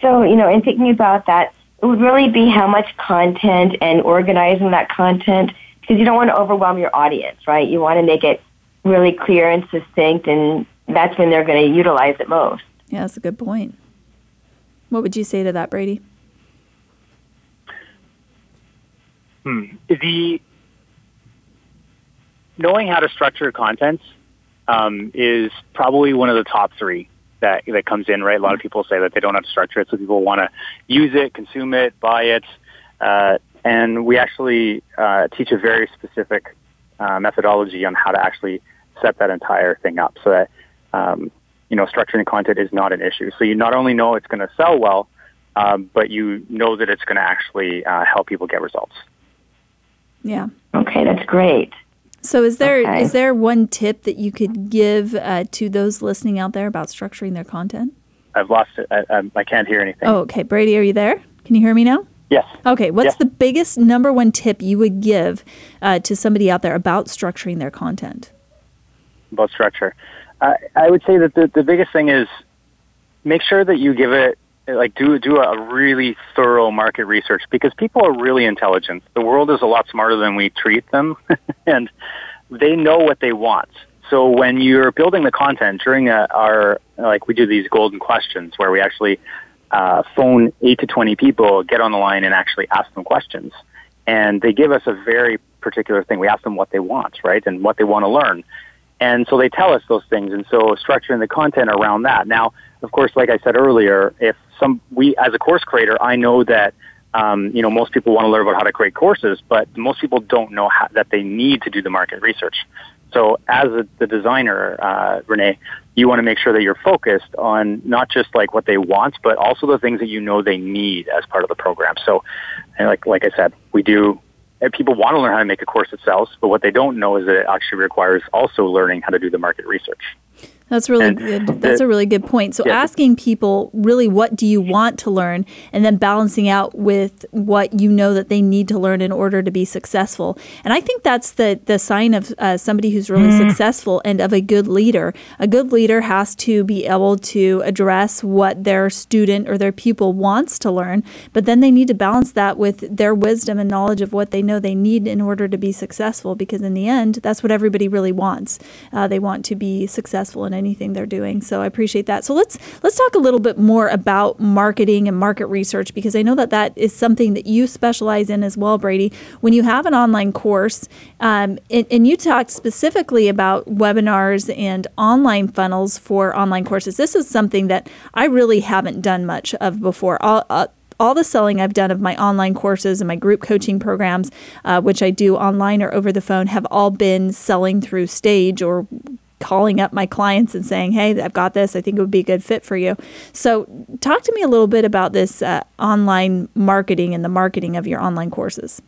So, you know, in thinking about that, it would really be how much content and organizing that content because you don't want to overwhelm your audience, right? You want to make it really clear and succinct, and that's when they're going to utilize it most. Yeah, that's a good point. What would you say to that, Brady? Hmm. The knowing how to structure content um, is probably one of the top three that that comes in. Right, a lot of people say that they don't have to structure it, so people want to use it, consume it, buy it, uh, and we actually uh, teach a very specific uh, methodology on how to actually set that entire thing up, so that um, you know structuring content is not an issue. So you not only know it's going to sell well, um, but you know that it's going to actually uh, help people get results. Yeah. Okay, that's great. So, is there is Okay. there one tip that you could give uh, to those listening out there about structuring their content? I've lost it. I, I, I can't hear anything. Oh, okay. Brady, are you there? Can you hear me now? Yes. Okay. What's Yes. the biggest number one tip you would give uh, to somebody out there about structuring their content? About structure. I I would say that the, the biggest thing is make sure that you give it like do do a really thorough market research because people are really intelligent. The world is a lot smarter than we treat them, and they know what they want. So when you're building the content during a, our like we do these golden questions where we actually uh, phone eight to twenty people, get on the line, and actually ask them questions, and they give us a very particular thing. We ask them what they want, right, and what they want to learn. And so they tell us those things. And so structuring the content around that. Now, of course, like I said earlier, if some, we, as a course creator, I know that, um, you know, most people want to learn about how to create courses, but most people don't know how, that they need to do the market research. So as a, the designer, uh, Renee, you want to make sure that you're focused on not just like what they want, but also the things that you know they need as part of the program. So, and like, like I said, we do people want to learn how to make a course that sells, but what they don't know is that it actually requires also learning how to do the market research. That's really And good. the- That's a really good point. So Yeah. asking people really what do you want to learn and then balancing out with what you know that they need to learn in order to be successful. And I think that's the the sign of uh, somebody who's really successful and of a good leader. A good leader has to be able to address what their student or their pupil wants to learn, but then they need to balance that with their wisdom and knowledge of what they know they need in order to be successful because in the end that's what everybody really wants. Uh, they want to be successful in anything they're doing. So I appreciate that. So let's let's talk a little bit more about marketing and market research because I know that that is something that you specialize in as well, Brady. When you have an online course, um, and, and you talked specifically about webinars and online funnels for online courses. This is something that I really haven't done much of before. All, uh, all the selling I've done of my online courses and my group coaching programs, uh, which I do online or over the phone, have all been selling through stage or calling up my clients and saying, Hey, I've got this. I think it would be a good fit for you. So, talk to me a little bit about this uh, online marketing and the marketing of your online courses.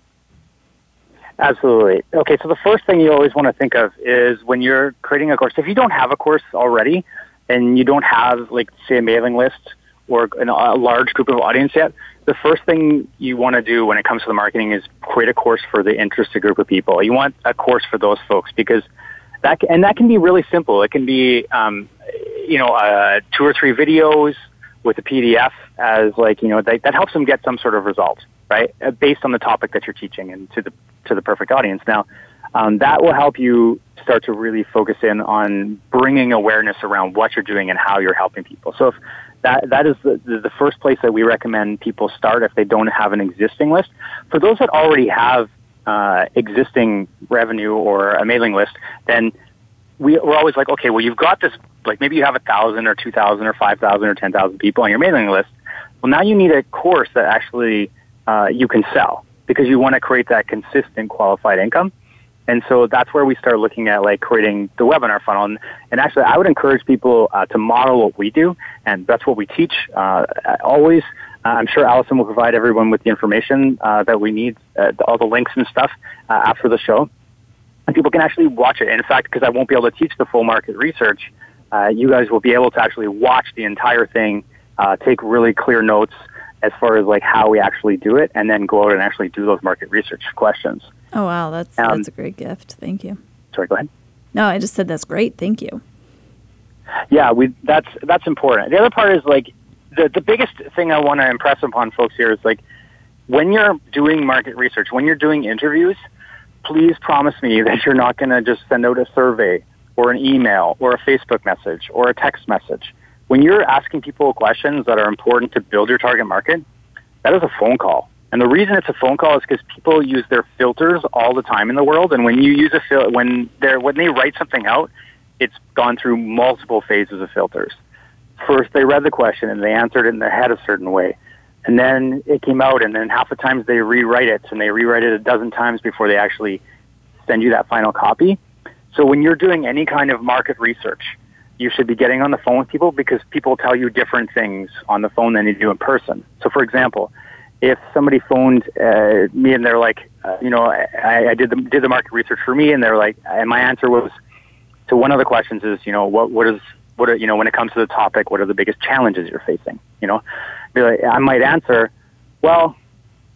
Absolutely. Okay, so the first thing you always want to think of is when you're creating a course, if you don't have a course already and you don't have, like, say, a mailing list or an, a large group of audience yet, the first thing you want to do when it comes to the marketing is create a course for the interested group of people. You want a course for those folks because that and that can be really simple. It can be, um, you know, uh, two or three videos with a PDF as like you know that, that helps them get some sort of result, right? Uh, based on the topic that you're teaching and to the to the perfect audience. Now, um, that will help you start to really focus in on bringing awareness around what you're doing and how you're helping people. So if that that is the, the first place that we recommend people start if they don't have an existing list. For those that already have uh, existing revenue or a mailing list, then we, we're always like, okay, well, you've got this, like maybe you have a thousand or two thousand or five thousand or ten thousand people on your mailing list. Well, now you need a course that actually uh, you can sell because you want to create that consistent qualified income. And so that's where we start looking at like creating the webinar funnel. And, and actually, I would encourage people uh, to model what we do, and that's what we teach uh, always. Uh, I'm sure Allison will provide everyone with the information uh, that we need, uh, all the links and stuff uh, after the show. And people can actually watch it. In fact, because I won't be able to teach the full market research, you guys will be able to actually watch the entire thing, take really clear notes as far as like how we actually do it, and then go out and actually do those market research questions. Oh wow, that's um, that's a great gift. Thank you. Sorry, go ahead. No, I just said that's great. Thank you. Yeah, we that's that's important. The other part is like the the biggest thing I want to impress upon folks here is like when you're doing market research, when you're doing interviews, please promise me that you're not going to just send out a survey or an email or a Facebook message or a text message. When you're asking people questions that are important to build your target market, that is a phone call. And the reason it's a phone call is because people use their filters all the time in the world. And when you use a fil- when they when they write something out, it's gone through multiple phases of filters. First, they read the question and they answered it in their head a certain way, and then it came out. And then half the times they rewrite it, and they rewrite it a dozen times before they actually send you that final copy. So when you're doing any kind of market research, you should be getting on the phone with people because people tell you different things on the phone than they do in person. So, for example if somebody phoned uh, me and they're like, uh, you know, I, I did the did the market research for me, and they're like, and my answer was to one of the questions is, you know, what what is what are, you know when it comes to the topic, what are the biggest challenges you're facing? You know, like, I might answer, well,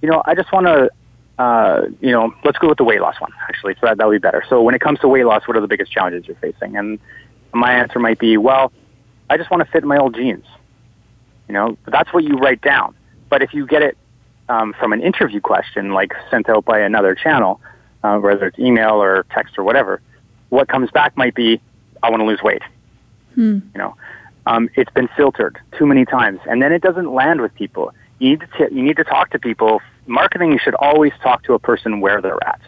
you know, I just want to. Uh, you know, let's go with the weight loss one, actually. So that, that would be better. So when it comes to weight loss, what are the biggest challenges you're facing? And my answer might be, well, I just want to fit my old jeans. You know, that's what you write down. But if you get it um, from an interview question, like sent out by another channel, uh, whether it's email or text or whatever, what comes back might be, I want to lose weight. Hmm. You know, um, it's been filtered too many times, and then it doesn't land with people. You need to t- you need to talk to people. Marketing, you should always talk to a person where they're at.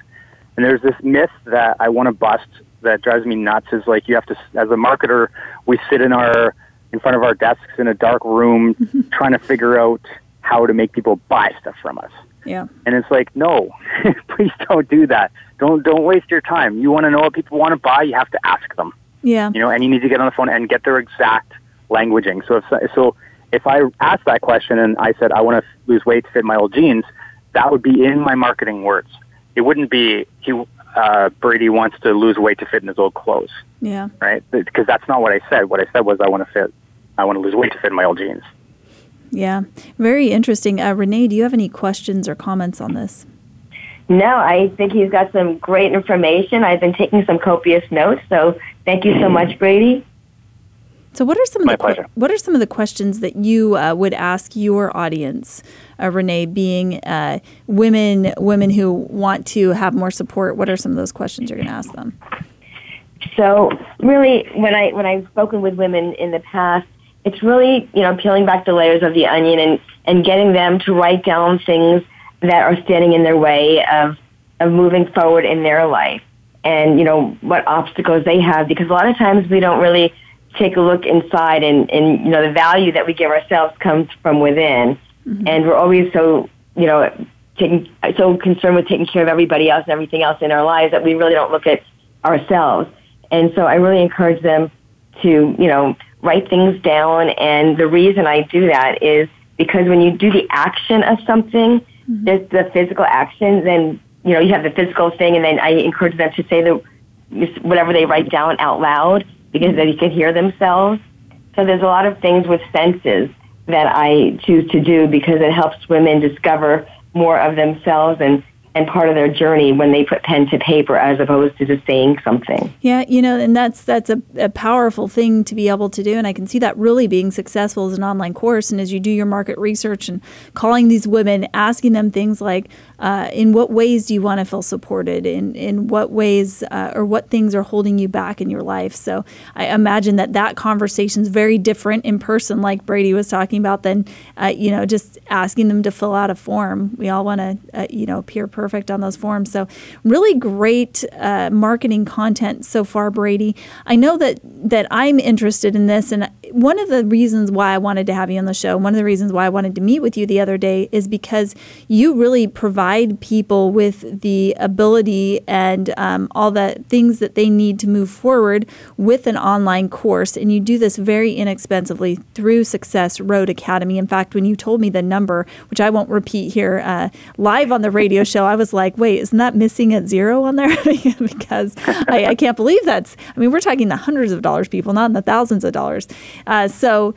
And there's this myth that I want to bust that drives me nuts is like you have to, as a marketer, we sit in our in front of our desks in a dark room trying to figure out how to make people buy stuff from us. Yeah. And it's like, no, please don't do that. Don't don't waste your time. You want to know what people want to buy, you have to ask them. Yeah. You know, and you need to get on the phone and get their exact languaging. So if so if I asked that question and I said I want to lose weight to fit my old jeans, that would be in my marketing words. It wouldn't be he uh, Brady wants to lose weight to fit in his old clothes. Yeah. Right? Because that's not what I said. What I said was I want to fit I want to lose weight to fit in my old jeans. Yeah, very interesting. Uh, Renee, do you have any questions or comments on this? No, I think he's got some great information. I've been taking some copious notes, so thank you so much, Brady. So, what are some My of the pleasure. what are some of the questions that you uh, would ask your audience, uh, Renee, being uh, women women who want to have more support? What are some of those questions you're going to ask them? So, really, when I when I've spoken with women in the past, it's really, you know, peeling back the layers of the onion and, and getting them to write down things that are standing in their way of, of moving forward in their life and, you know, what obstacles they have because a lot of times we don't really take a look inside and, and you know, the value that we give ourselves comes from within. Mm-hmm. And we're always so, you know, taking, so concerned with taking care of everybody else and everything else in our lives that we really don't look at ourselves. And so I really encourage them to, you know, write things down. And the reason I do that is because when you do the action of something, mm-hmm. the physical action, then, you know, you have the physical thing, and then I encourage them to say the, whatever they write down out loud because then you can hear themselves. So there's a lot of things with senses that I choose to do because it helps women discover more of themselves and and part of their journey when they put pen to paper as opposed to just saying something. Yeah, you know, and that's that's a, a, powerful thing to be able to do. And I can see that really being successful as an online course. And as you do your market research and calling these women, asking them things like, uh, in what ways do you want to feel supported? In in what ways uh, or what things are holding you back in your life? So I imagine that that conversation is very different in person, like Brady was talking about, than uh, you know just asking them to fill out a form. We all want to uh, you know appear perfect on those forms. So really great uh, marketing content so far, Brady. I know that that I'm interested in this, and one of the reasons why I wanted to have you on the show, one of the reasons why I wanted to meet with you the other day is because you really provide people with the ability and um, all the things that they need to move forward with an online course. And you do this very inexpensively through Success Road Academy. In fact, when you told me the number, which I won't repeat here uh, live on the radio show, I was like, wait, isn't that missing at zero on there? because I, I, can't believe that's, I mean, we're talking the hundreds of dollars, people, not in the thousands of dollars. Uh, so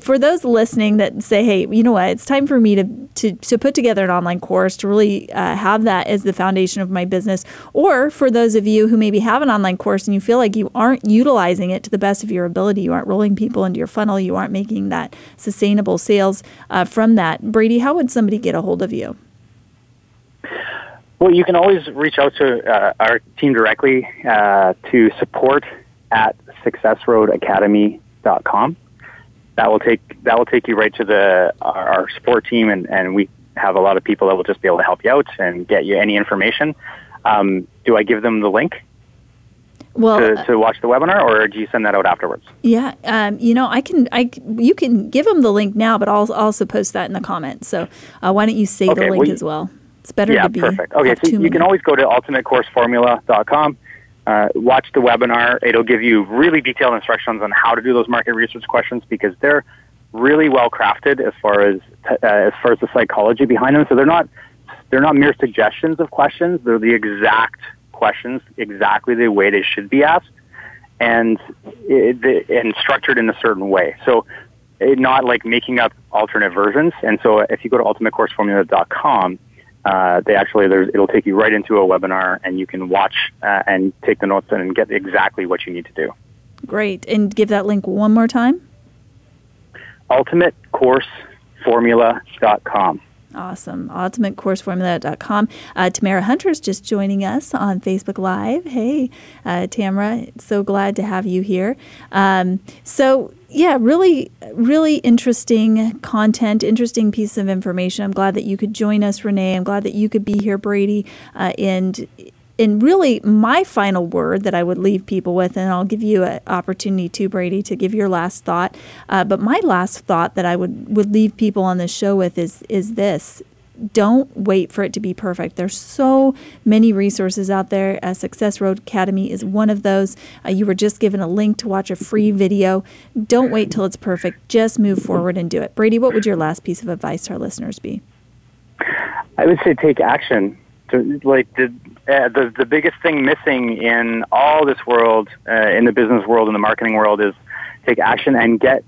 for those listening that say, hey, you know what, it's time for me to, to, to put together an online course to really uh, have that as the foundation of my business, or for those of you who maybe have an online course and you feel like you aren't utilizing it to the best of your ability, you aren't rolling people into your funnel, you aren't making that sustainable sales uh, from that. Brady, how would somebody get a hold of you? Well, you can always reach out to uh, our team directly uh, to support at successroadacademy.com. That will take that will take you right to the our, our support team, and, and we have a lot of people that will just be able to help you out and get you any information. Um, do I give them the link? well, to, to, watch the webinar, or do you send that out afterwards? Yeah, um, you know, I can, I you can give them the link now, but I'll also post that in the comments. So uh, why don't you say okay, the link well, as well? It's better yeah, to be. perfect. Okay, so you can always go to ultimatecourseformula.com. Uh, watch the webinar. It'll give you really detailed instructions on how to do those market research questions because they're really well crafted as far as uh, as far as the psychology behind them. So they're not they're not mere suggestions of questions. They're the exact questions exactly the way they should be asked and it, and structured in a certain way. So it, not like making up alternate versions. And so if you go to ultimatecourseformula.com, uh, they actually it'll take you right into a webinar and you can watch uh, and take the notes and get exactly what you need to do. Great. And give that link one more time. ultimatecourseformula.com. Awesome. UltimateCourseFormula.com. Uh, Tamara Hunter's just joining us on Facebook Live. Hey, uh, Tamara, so glad to have you here. Um, so, yeah, really, really interesting content, interesting piece of information. I'm glad that you could join us, Renee. I'm glad that you could be here, Brady. Uh, and and really my final word that I would leave people with, and I'll give you an opportunity to Brady to give your last thought. Uh, but my last thought that I would would leave people on this show with is is this: don't wait for it to be perfect. There's so many resources out there. Uh, Success Road Academy is one of those. Uh, you were just given a link to watch a free video. Don't wait till it's perfect. Just move forward and do it. Brady, what would your last piece of advice to our listeners be? I would say take action. To, like uh, the the biggest thing missing in all this world, uh, in the business world, in the marketing world, is take action and get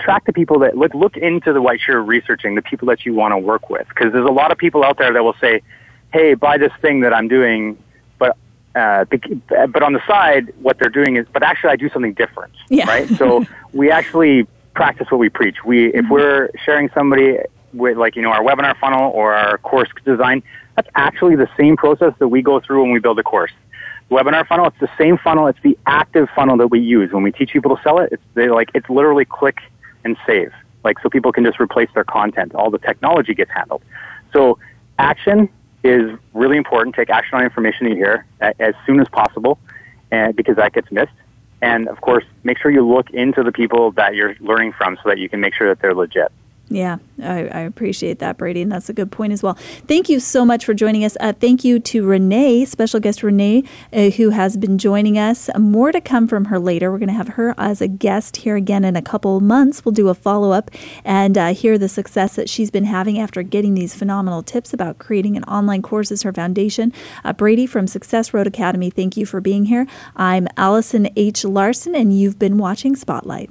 track the people that look look into the what you're researching, the people that you want to work with, because there's a lot of people out there that will say, "Hey, buy this thing that I'm doing," but uh, but on the side, what they're doing is, but actually, I do something different, yeah. right? So we actually practice what we preach. We if mm-hmm. we're sharing somebody with like you know our webinar funnel or our course design that's actually the same process that we go through when we build a course. Webinar funnel, it's the same funnel. It's the active funnel that we use when we teach people to sell it. It's they like it's literally click and save, like so people can just replace their content. All the technology gets handled. So action is really important. Take action on information you hear as soon as possible, and because that gets missed. And of course, make sure you look into the people that you're learning from so that you can make sure that they're legit. Yeah, I, I, appreciate that, Brady, and that's a good point as well. Thank you so much for joining us. Uh, thank you to Renee, special guest Renee, uh, who has been joining us. More to come from her later. We're going to have her as a guest here again in a couple months. We'll do a follow up and uh, hear the success that she's been having after getting these phenomenal tips about creating an online course as her foundation. Uh, Brady from Success Road Academy, thank you for being here. I'm Allison H. Larson, and you've been watching Spotlight.